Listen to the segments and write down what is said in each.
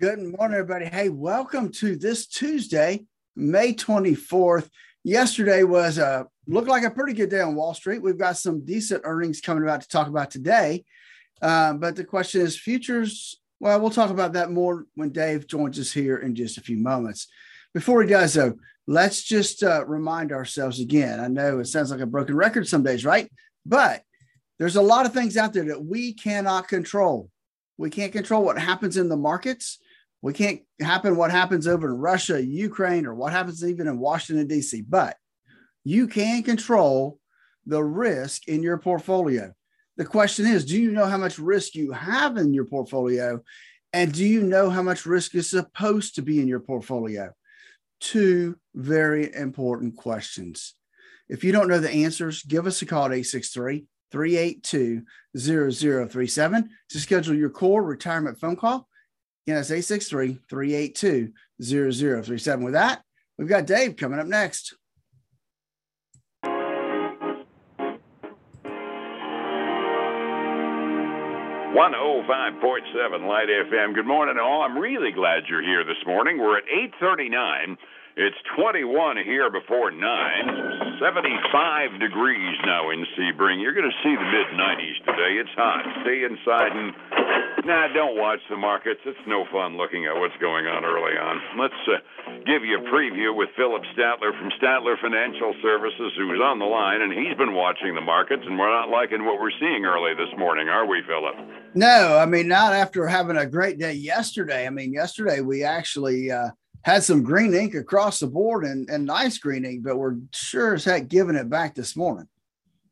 Good morning, everybody. Hey, welcome to this Tuesday, May 24th. Yesterday was a looked like a pretty good day on Wall Street. We've got some decent earnings coming about to talk about today. Uh, but the question is futures. Well, we'll talk about that more when Dave joins us here in just a few moments. Before he does, though, let's just uh, remind ourselves again. I know it sounds like a broken record some days, right? But there's a lot of things out there that we cannot control. We can't control what happens in the markets. We can't happen what happens over in Russia, Ukraine, or what happens even in Washington, D.C. But you can control the risk in your portfolio. The question is do you know how much risk you have in your portfolio? And do you know how much risk is supposed to be in your portfolio? Two very important questions. If you don't know the answers, give us a call at 863 382 0037 to schedule your core retirement phone call. Again, that's 863 382 0037. With that, we've got Dave coming up next. One oh five point seven Light FM. Good morning, all. I'm really glad you're here this morning. We're at eight thirty nine. It's 21 here before 9, 75 degrees now in Sebring. You're going to see the mid 90s today. It's hot. Stay inside and, nah, don't watch the markets. It's no fun looking at what's going on early on. Let's uh, give you a preview with Phillip Statler from Statler Financial Services, who's on the line, and he's been watching the markets, and we're not liking what we're seeing early this morning, are we, Phillip? No, I mean, not after having a great day yesterday. I mean, yesterday we actually, uh, had some green ink across the board and, and nice green ink, but we're sure as heck giving it back this morning.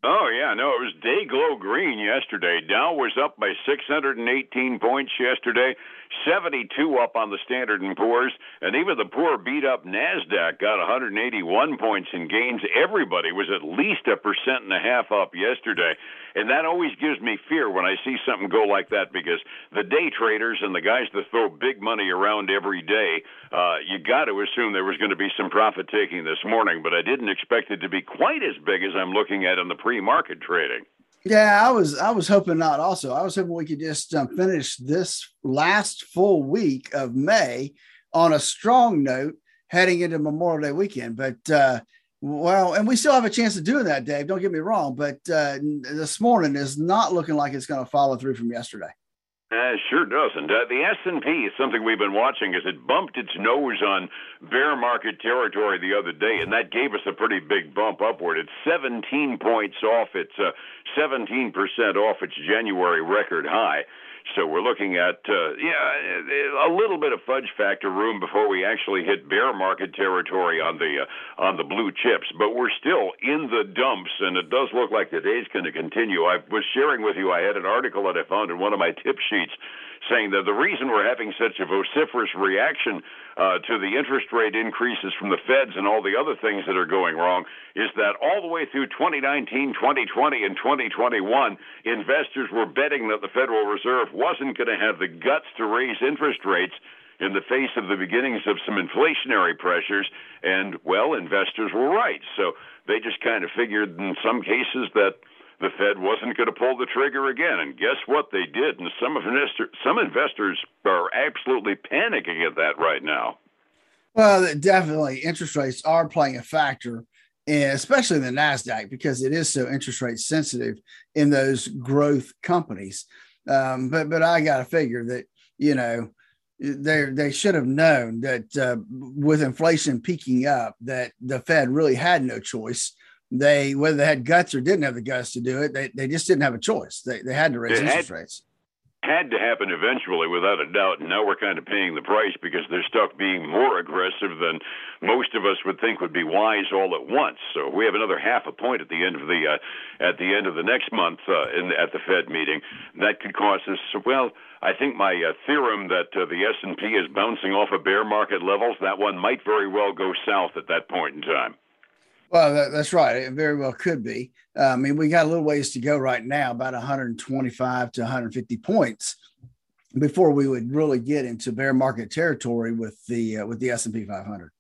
Oh yeah, no, it was day glow green yesterday. Dow was up by 618 points yesterday, 72 up on the Standard and Poor's, and even the poor beat up Nasdaq got 181 points in gains. Everybody was at least a percent and a half up yesterday. And that always gives me fear when I see something go like that because the day traders and the guys that throw big money around every day, uh, you got to assume there was going to be some profit taking this morning, but I didn't expect it to be quite as big as I'm looking at in the pre-market trading. Yeah, I was I was hoping not. Also, I was hoping we could just um, finish this last full week of May on a strong note, heading into Memorial Day weekend. But uh, well, and we still have a chance of doing that, Dave. Don't get me wrong, but uh, this morning is not looking like it's going to follow through from yesterday. Uh, sure doesn't. Uh, the S&P is something we've been watching as it bumped its nose on bear market territory the other day, and that gave us a pretty big bump upward. It's 17 points off its uh, 17% off its January record high. So we're looking at uh, yeah a little bit of fudge factor room before we actually hit bear market territory on the uh, on the blue chips. But we're still in the dumps, and it does look like the day's going to continue. I was sharing with you. I had an article that I found in one of my tip sheets saying that the reason we're having such a vociferous reaction uh, to the interest rate increases from the feds and all the other things that are going wrong is that all the way through 2019, 2020, and 2021, investors were betting that the Federal Reserve wasn't going to have the guts to raise interest rates in the face of the beginnings of some inflationary pressures. And, well, investors were right. So they just kind of figured in some cases that the Fed wasn't going to pull the trigger again. And guess what? They did. And some investor, some investors are absolutely panicking at that right now. Well, definitely, interest rates are playing a factor, especially in the Nasdaq because it is so interest rate sensitive in those growth companies. Um, but but I got to figure that you know they they should have known that uh, with inflation peaking up that the Fed really had no choice they whether they had guts or didn't have the guts to do it, they, they just didn't have a choice. They, they had to raise it interest had, rates. Had to happen eventually, without a doubt. And now we're kind of paying the price because they're stuck being more aggressive than most of us would think would be wise all at once. So we have another half a point at the end of the uh, at the end of the next month uh, in, at the Fed meeting. That could cause us. Well, I think my uh, theorem that uh, the S and P is bouncing off of bear market levels, that one might very well go south at that point in time. Well, that, that's right. It very well could be. Uh, I mean, we got a little ways to go right now, about 125 to 150 points before we would really get into bear market territory with the uh, with the S and P 500.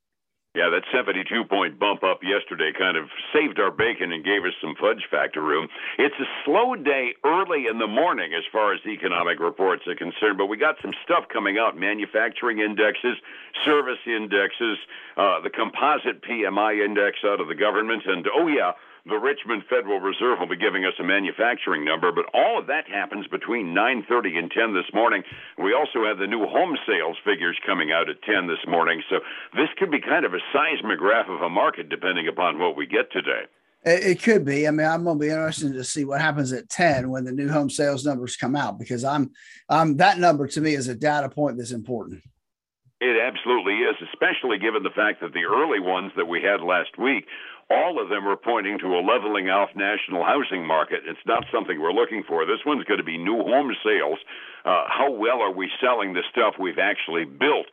Yeah, that 72 point bump up yesterday kind of saved our bacon and gave us some fudge factor room. It's a slow day early in the morning as far as economic reports are concerned, but we got some stuff coming out manufacturing indexes, service indexes, uh, the composite PMI index out of the government, and oh, yeah, the Richmond Federal Reserve will be giving us a manufacturing number, but all of that happens between 9:30 and 10 this morning. We also have the new home sales figures coming out at 10 this morning, so this could be kind of a seismograph of a market depending upon what we get today. It, could be. I mean, I'm going to be interested to see what happens at 10 when the new home sales numbers come out because I'm, I'm that number to me is a data point that's important. It absolutely is, especially given the fact that the early ones that we had last week all of them are pointing to a leveling off national housing market. It's not something we're looking for. This one's going to be new home sales. Uh, how well are we selling the stuff we've actually built?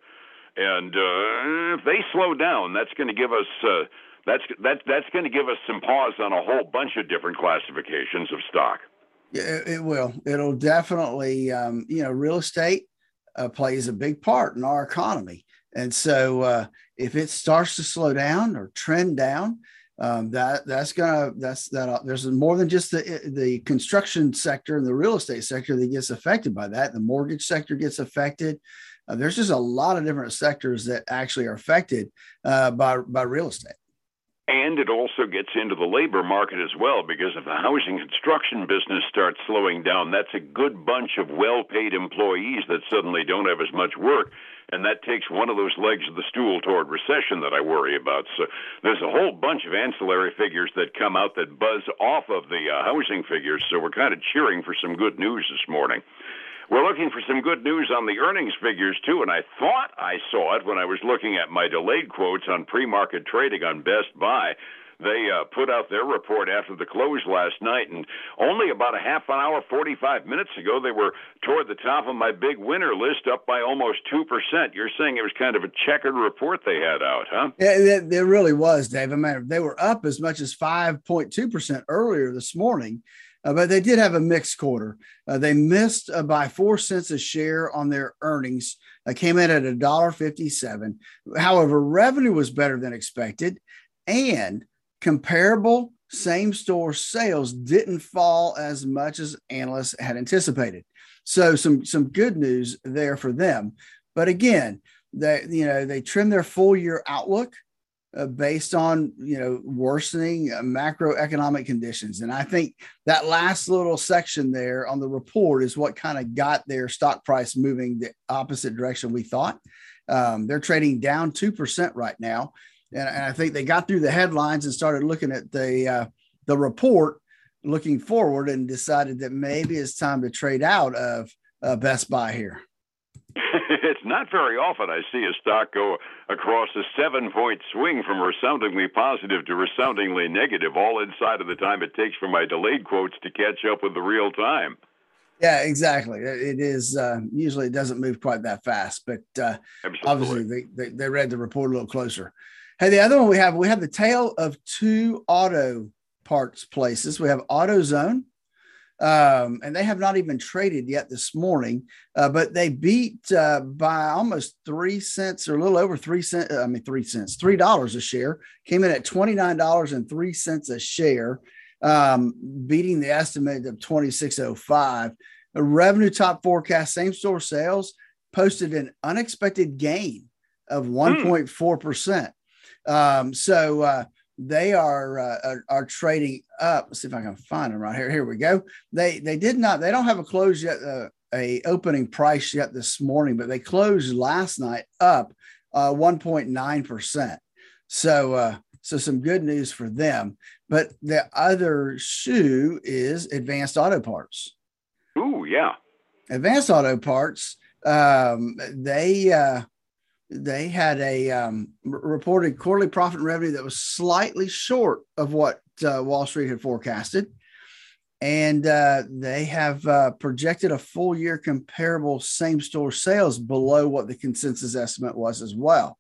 And uh, if they slow down, that's going to give us uh, that's that, that's going to give us some pause on a whole bunch of different classifications of stock. Yeah, it will. It'll definitely, um, you know, real estate uh, plays a big part in our economy. And so uh, if it starts to slow down or trend down, um, that that's gonna that's that uh, there's more than just the the construction sector and the real estate sector that gets affected by that. The mortgage sector gets affected. Uh, there's just a lot of different sectors that actually are affected uh, by by real estate and it also gets into the labor market as well, because if the housing construction business starts slowing down, that's a good bunch of well paid employees that suddenly don't have as much work. And that takes one of those legs of the stool toward recession that I worry about. So there's a whole bunch of ancillary figures that come out that buzz off of the uh, housing figures. So we're kind of cheering for some good news this morning. We're looking for some good news on the earnings figures, too, and I thought I saw it when I was looking at my delayed quotes on pre market trading on Best Buy. They uh, put out their report after the close last night, and only about a half an hour, 45 minutes ago, they were toward the top of my big winner list, up by almost 2%. You're saying it was kind of a checkered report they had out, huh? Yeah, it, it really was, Dave. I mean, they were up as much as 5.2% earlier this morning. Uh, but they did have a mixed quarter. Uh, they missed uh, by four cents a share on their earnings. Uh, came in at a dollar fifty-seven. However, revenue was better than expected, and comparable same-store sales didn't fall as much as analysts had anticipated. So, some some good news there for them. But again, they you know they trimmed their full-year outlook uh, based on you know worsening uh, macroeconomic conditions. And i think that last little section there on the report is what kind of got their stock price moving the opposite direction we thought. Um, they're trading down 2% right now. And, and, i think they got through the headlines and started looking at the uh, the report looking forward and decided that maybe it's time to trade out of uh, best buy here it's not very often I see a stock go across a seven point swing from resoundingly positive to resoundingly negative, all inside of the time it takes for my delayed quotes to catch up with the real time. Yeah, exactly. It is uh, usually it doesn't move quite that fast, but uh, obviously they, they, they read the report a little closer. Hey, the other one we have we have the tale of two auto parts places. We have AutoZone um, and they have not even traded yet this morning, uh, but they beat uh, by almost three cents or a little over three cents. I mean, three cents, three dollars a share. Came in at twenty nine dollars and three cents a share, um, beating the estimate of twenty six oh five. A revenue top forecast, same store sales posted an unexpected gain of hmm. one point four percent. Um, so uh, they are, uh, are, are trading up. Let's see if I can find them right here. Here we go. They they did not. They don't have a close yet. Uh, a opening price yet this morning, but they closed last night up uh, 1.9 percent. So uh, so some good news for them. But the other shoe is Advanced Auto Parts. Ooh, yeah. Advanced Auto Parts. Um, they uh, they had a um, reported quarterly profit and revenue that was slightly short of what uh, Wall Street had forecasted. And uh, they have uh, projected a full year comparable same store sales below what the consensus estimate was as well.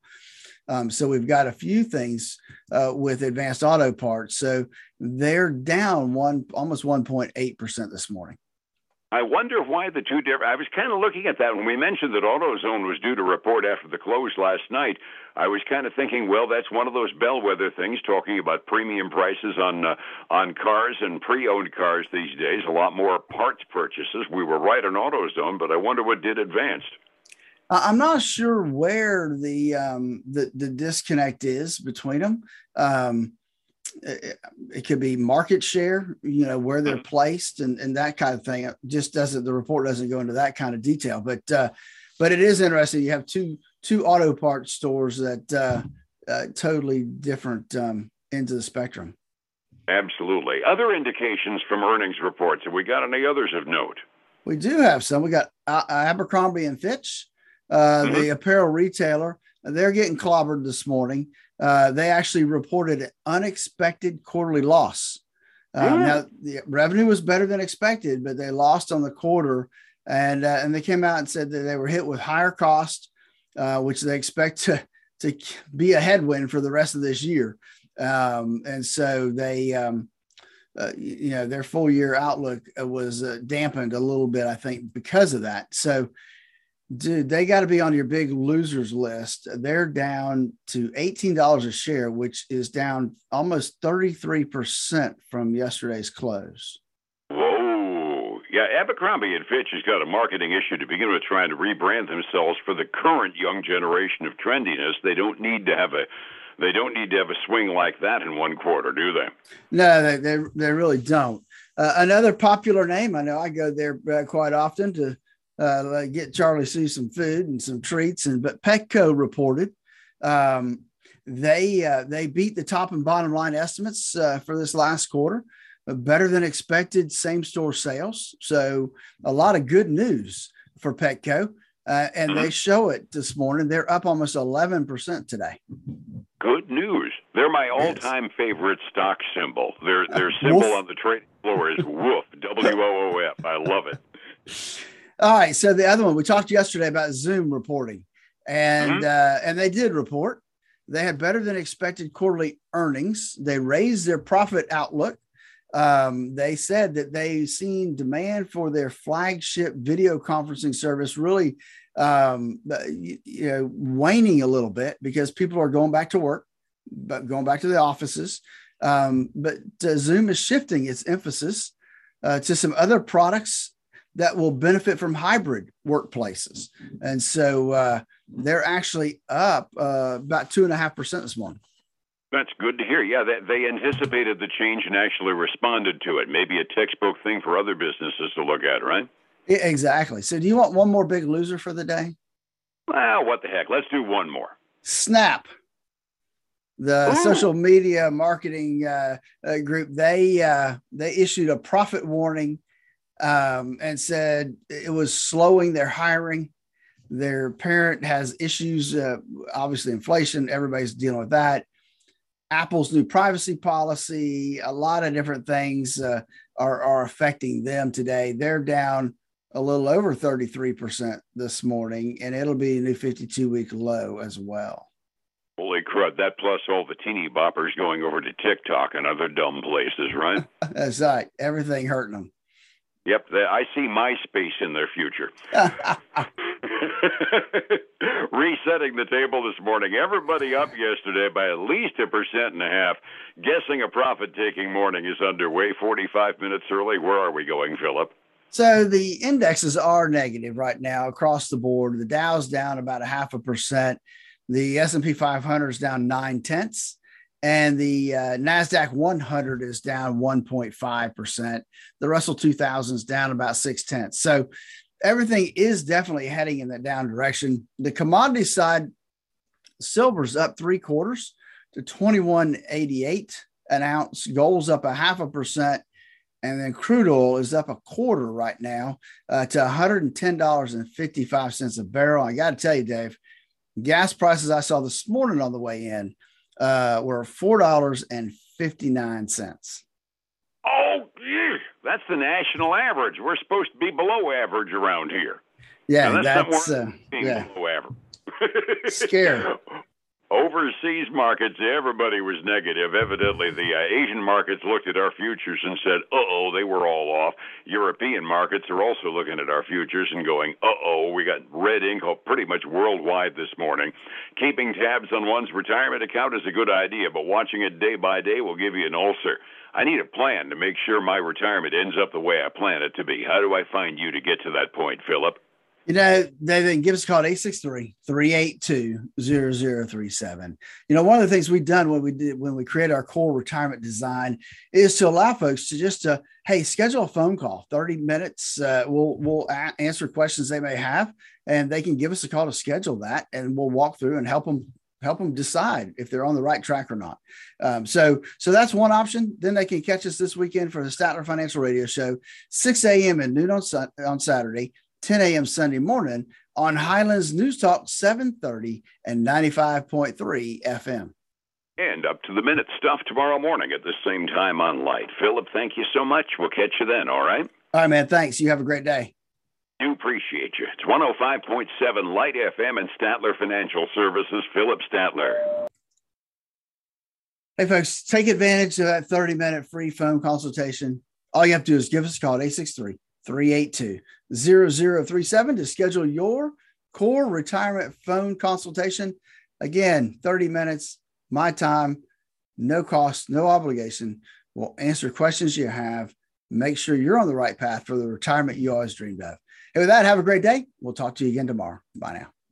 Um, so we've got a few things uh, with advanced auto parts. So they're down one almost 1.8% this morning. I wonder why the two different. I was kind of looking at that when we mentioned that AutoZone was due to report after the close last night. I was kind of thinking, well, that's one of those bellwether things, talking about premium prices on uh, on cars and pre-owned cars these days. A lot more parts purchases. We were right on AutoZone, but I wonder what did advanced. I'm not sure where the um, the the disconnect is between them. Um, it, it could be market share, you know, where they're placed and, and that kind of thing. It just doesn't the report doesn't go into that kind of detail. But uh, but it is interesting. You have two two auto parts stores that uh, uh, totally different um, ends of the spectrum. Absolutely. Other indications from earnings reports. Have we got any others of note? We do have some. We got uh, Abercrombie and Fitch, uh, mm-hmm. the apparel retailer. They're getting clobbered this morning. Uh, they actually reported an unexpected quarterly loss. Uh, mm. Now, the revenue was better than expected, but they lost on the quarter, and uh, and they came out and said that they were hit with higher cost, uh, which they expect to to be a headwind for the rest of this year. Um, and so they, um, uh, you know, their full year outlook was dampened a little bit, I think, because of that. So dude, they got to be on your big losers list. They're down to $18 a share, which is down almost 33% from yesterday's close. Whoa. Yeah, Abercrombie and Fitch has got a marketing issue to begin with trying to rebrand themselves for the current young generation of trendiness. They don't need to have a they don't need to have a swing like that in one quarter, do they? No, they they, they really don't. Uh, another popular name, I know I go there uh, quite often to uh, get Charlie Sue some food and some treats. And but Petco reported um, they uh, they beat the top and bottom line estimates uh, for this last quarter, better than expected same store sales. So a lot of good news for Petco. Uh, and they show it this morning. They're up almost 11% today. Good news. They're my all-time favorite stock symbol. Their their symbol on the trading floor is WOOF, W O O F. I love it. All right. So the other one we talked yesterday about Zoom reporting, and mm-hmm. uh, and they did report. They had better than expected quarterly earnings. They raised their profit outlook. Um, they said that they've seen demand for their flagship video conferencing service really, um, you, you know, waning a little bit because people are going back to work, but going back to the offices. Um, but uh, Zoom is shifting its emphasis uh, to some other products that will benefit from hybrid workplaces. And so uh, they're actually up uh, about two and a half percent this morning. That's good to hear. Yeah, they, they anticipated the change and actually responded to it. Maybe a textbook thing for other businesses to look at, right? Yeah, exactly. So, do you want one more big loser for the day? Well, what the heck? Let's do one more. Snap, the Ooh. social media marketing uh, uh, group, they uh, they issued a profit warning um, and said it was slowing their hiring. Their parent has issues, uh, obviously, inflation, everybody's dealing with that. Apple's new privacy policy, a lot of different things uh, are, are affecting them today. They're down a little over 33% this morning, and it'll be a new 52 week low as well. Holy crud, that plus all the teeny boppers going over to TikTok and other dumb places, right? That's right. Everything hurting them. Yep, I see MySpace in their future. Resetting the table this morning. Everybody up yesterday by at least a percent and a half. Guessing a profit taking morning is underway. 45 minutes early. Where are we going, Phillip? So the indexes are negative right now across the board. The Dow's down about a half a percent. The S&P 500 is down nine tenths and the uh, Nasdaq 100 is down 1.5 percent. The Russell 2000 is down about six tenths. So everything is definitely heading in that down direction. The commodity side, silver's up three quarters to 21.88 an ounce. Gold's up a half a percent. And then crude oil is up a quarter right now uh, to $110.55 a barrel. I got to tell you, Dave, gas prices I saw this morning on the way in uh, were four dollars and fifty nine cents. Oh, geez. that's the national average. We're supposed to be below average around here. Yeah, now, that's, that's uh, yeah. below average. Scary. Overseas markets, everybody was negative. Evidently, the uh, Asian markets looked at our futures and said, uh oh, they were all off. European markets are also looking at our futures and going, uh oh, we got red ink pretty much worldwide this morning. Keeping tabs on one's retirement account is a good idea, but watching it day by day will give you an ulcer. I need a plan to make sure my retirement ends up the way I plan it to be. How do I find you to get to that point, Phillip? You know, they then give us a call at 863-382-0037. You know, one of the things we've done when we did when we create our core retirement design is to allow folks to just uh, hey, schedule a phone call, 30 minutes. Uh, we'll we'll a- answer questions they may have, and they can give us a call to schedule that, and we'll walk through and help them help them decide if they're on the right track or not. Um, so, so that's one option. Then they can catch us this weekend for the Statler Financial Radio Show, 6 a.m. and noon on, on Saturday. 10 a.m. Sunday morning on Highlands News Talk 730 and 95.3 FM. And up to the minute stuff tomorrow morning at the same time on Light. Phillip, thank you so much. We'll catch you then, all right? All right, man. Thanks. You have a great day. Do appreciate you. It's 105.7 Light FM and Statler Financial Services, Phillip Statler. Hey, folks, take advantage of that 30 minute free phone consultation. All you have to do is give us a call at 863 382 0037 to schedule your core retirement phone consultation. Again, 30 minutes, my time, no cost, no obligation. We'll answer questions you have, make sure you're on the right path for the retirement you always dreamed of. And with that, have a great day. We'll talk to you again tomorrow. Bye now.